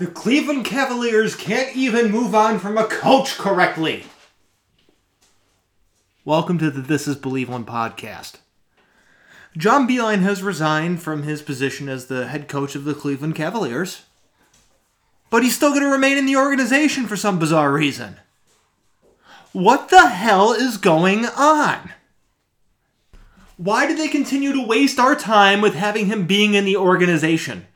The Cleveland Cavaliers can't even move on from a coach correctly. Welcome to the This Is Believeland podcast. John Beilein has resigned from his position as the head coach of the Cleveland Cavaliers, but he's still going to remain in the organization for some bizarre reason. What the hell is going on? Why do they continue to waste our time with having him being in the organization?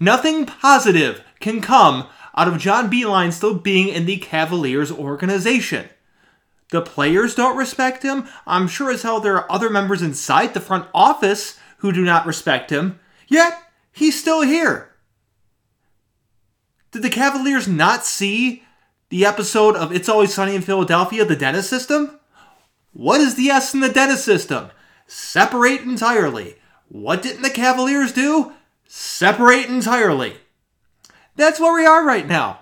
Nothing positive can come out of John Beilein still being in the Cavaliers organization. The players don't respect him. I'm sure as hell there are other members inside the front office who do not respect him. Yet, he's still here. Did the Cavaliers not see the episode of It's Always Sunny in Philadelphia, the Dennis system? What is the S in the Dennis system? Separate entirely. What didn't the Cavaliers do? Separate entirely. That's where we are right now.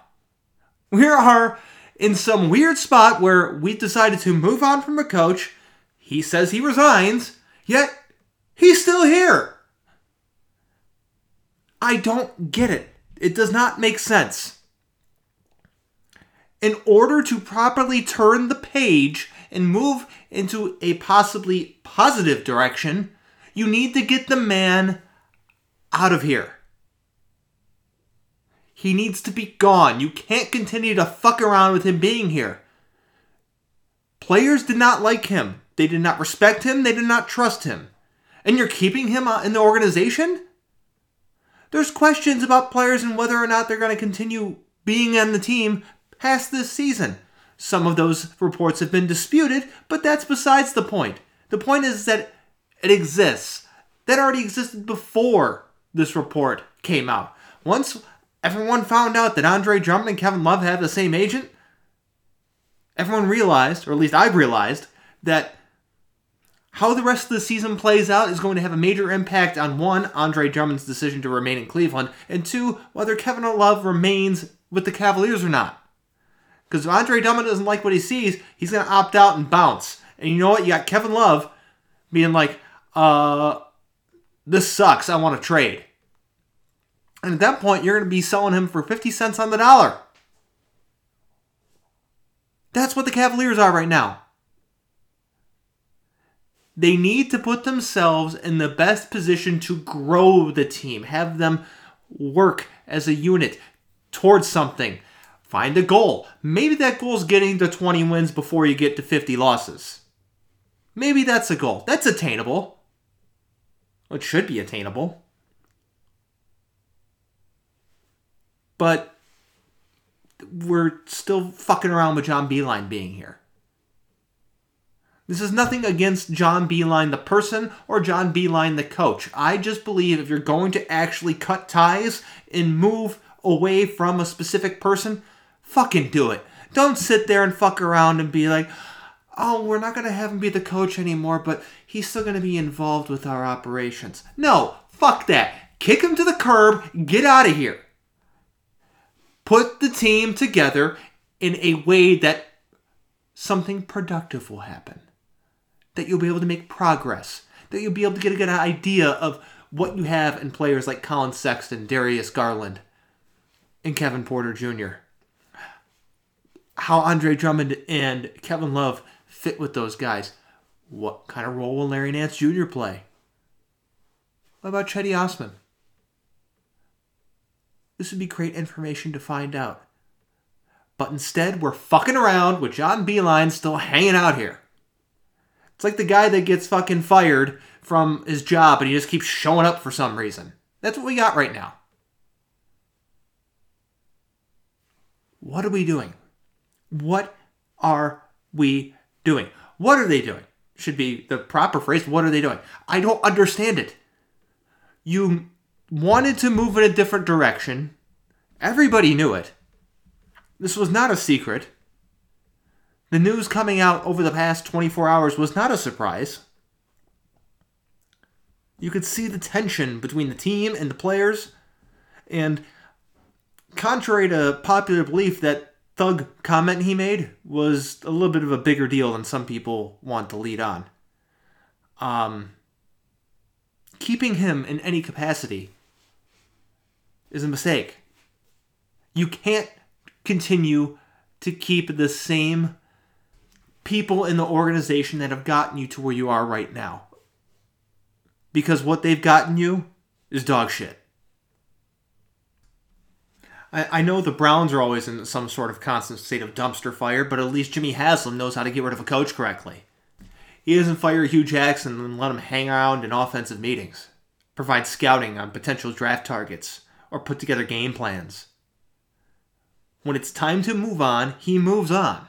We are in some weird spot where we decided to move on from a coach. He says he resigns, yet he's still here. I don't get it. It does not make sense. In order to properly turn the page and move into a possibly positive direction, you need to get the man out of here. He needs to be gone. You can't continue to fuck around with him being here. Players did not like him. They did not respect him. They did not trust him. And you're keeping him uh, in the organization? There's questions about players and whether or not they're going to continue being on the team past this season. Some of those reports have been disputed, but that's besides the point. The point is that it exists. That already existed before this report came out. Once everyone found out that Andre Drummond and Kevin Love have the same agent, everyone realized, or at least I've realized, that how the rest of the season plays out is going to have a major impact on one, Andre Drummond's decision to remain in Cleveland, and two, whether Kevin Love remains with the Cavaliers or not. Because if Andre Drummond doesn't like what he sees, he's going to opt out and bounce. And you know what? You got Kevin Love being like, uh, this sucks. I want to trade. And at that point, you're going to be selling him for 50 cents on the dollar. That's what the Cavaliers are right now. They need to put themselves in the best position to grow the team, have them work as a unit towards something. Find a goal. Maybe that goal is getting to 20 wins before you get to 50 losses. Maybe that's a goal. That's attainable. It should be attainable. But we're still fucking around with John Beilein being here. This is nothing against John Beilein the person or John Beilein the coach. I just believe if you're going to actually cut ties and move away from a specific person, fucking do it. Don't sit there and fuck around and be like, oh, we're not going to have him be the coach anymore, but he's still going to be involved with our operations. No, fuck that. Kick him to the curb, get out of here. Put the team together in a way that something productive will happen. That you'll be able to make progress. That you'll be able to get a good idea of what you have in players like Collin Sexton, Darius Garland, and Kevin Porter Jr. How Andre Drummond and Kevin Love fit with those guys. What kind of role will Larry Nance Jr. play? What about Cedi Osman? This would be great information to find out. But instead, we're fucking around with John Beilein still hanging out here. It's like the guy that gets fucking fired from his job and he just keeps showing up for some reason. That's what we got right now. What are we doing? What are we doing? What are they doing? Should be the proper phrase. What are they doing? I don't understand it. You wanted to move in a different direction. Everybody knew it. This was not a secret. The news coming out over the past 24 hours was not a surprise. You could see the tension between the team and the players. And contrary to popular belief that thug comment he made was a little bit of a bigger deal than some people want to lead on. Um, keeping him in any capacity is a mistake. You can't continue to keep the same people in the organization that have gotten you to where you are right now. Because what they've gotten you is dog shit. I, I know the Browns are always in some sort of constant state of dumpster fire, but at least Jimmy Haslam knows how to get rid of a coach correctly. He doesn't fire Hue Jackson and let him hang around in offensive meetings, provide scouting on potential draft targets, or put together game plans. When it's time to move on, he moves on.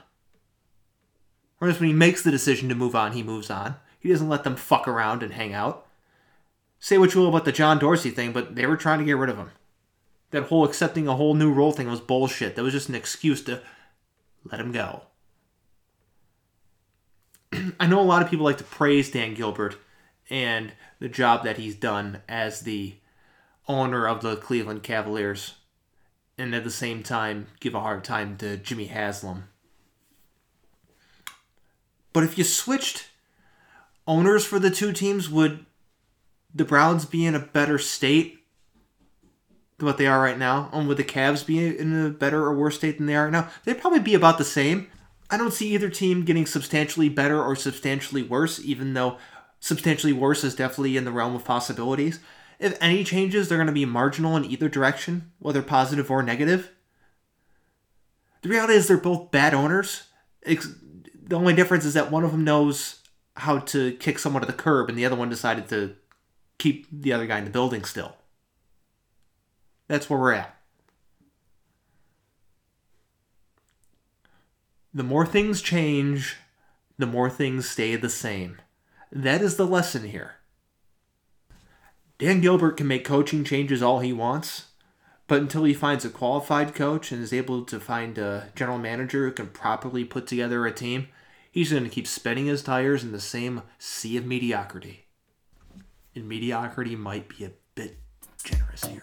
Whereas when he makes the decision to move on, he moves on. He doesn't let them fuck around and hang out. Say what you will about the John Dorsey thing, but they were trying to get rid of him. That whole accepting a whole new role thing was bullshit. That was just an excuse to let him go. I know a lot of people like to praise Dan Gilbert and the job that he's done as the owner of the Cleveland Cavaliers, and at the same time give a hard time to Jimmy Haslam but if you switched owners for the two teams, would the Browns be in a better state than what they are right now? And would the Cavs be in a better or worse state than they are now? They'd probably be about the same. I don't see either team getting substantially better or substantially worse, even though substantially worse is definitely in the realm of possibilities. If any changes, they're going to be marginal in either direction, whether positive or negative. The reality is they're both bad owners the only difference is that one of them knows how to kick someone to the curb, and the other one decided to keep the other guy in the building still. That's where we're at. The more things change, the more things stay the same. That is the lesson here. Dan Gilbert can make coaching changes all he wants, but until he finds a qualified coach and is able to find a general manager who can properly put together a team, he's going to keep spinning his tires in the same sea of mediocrity. And mediocrity might be a bit generous here.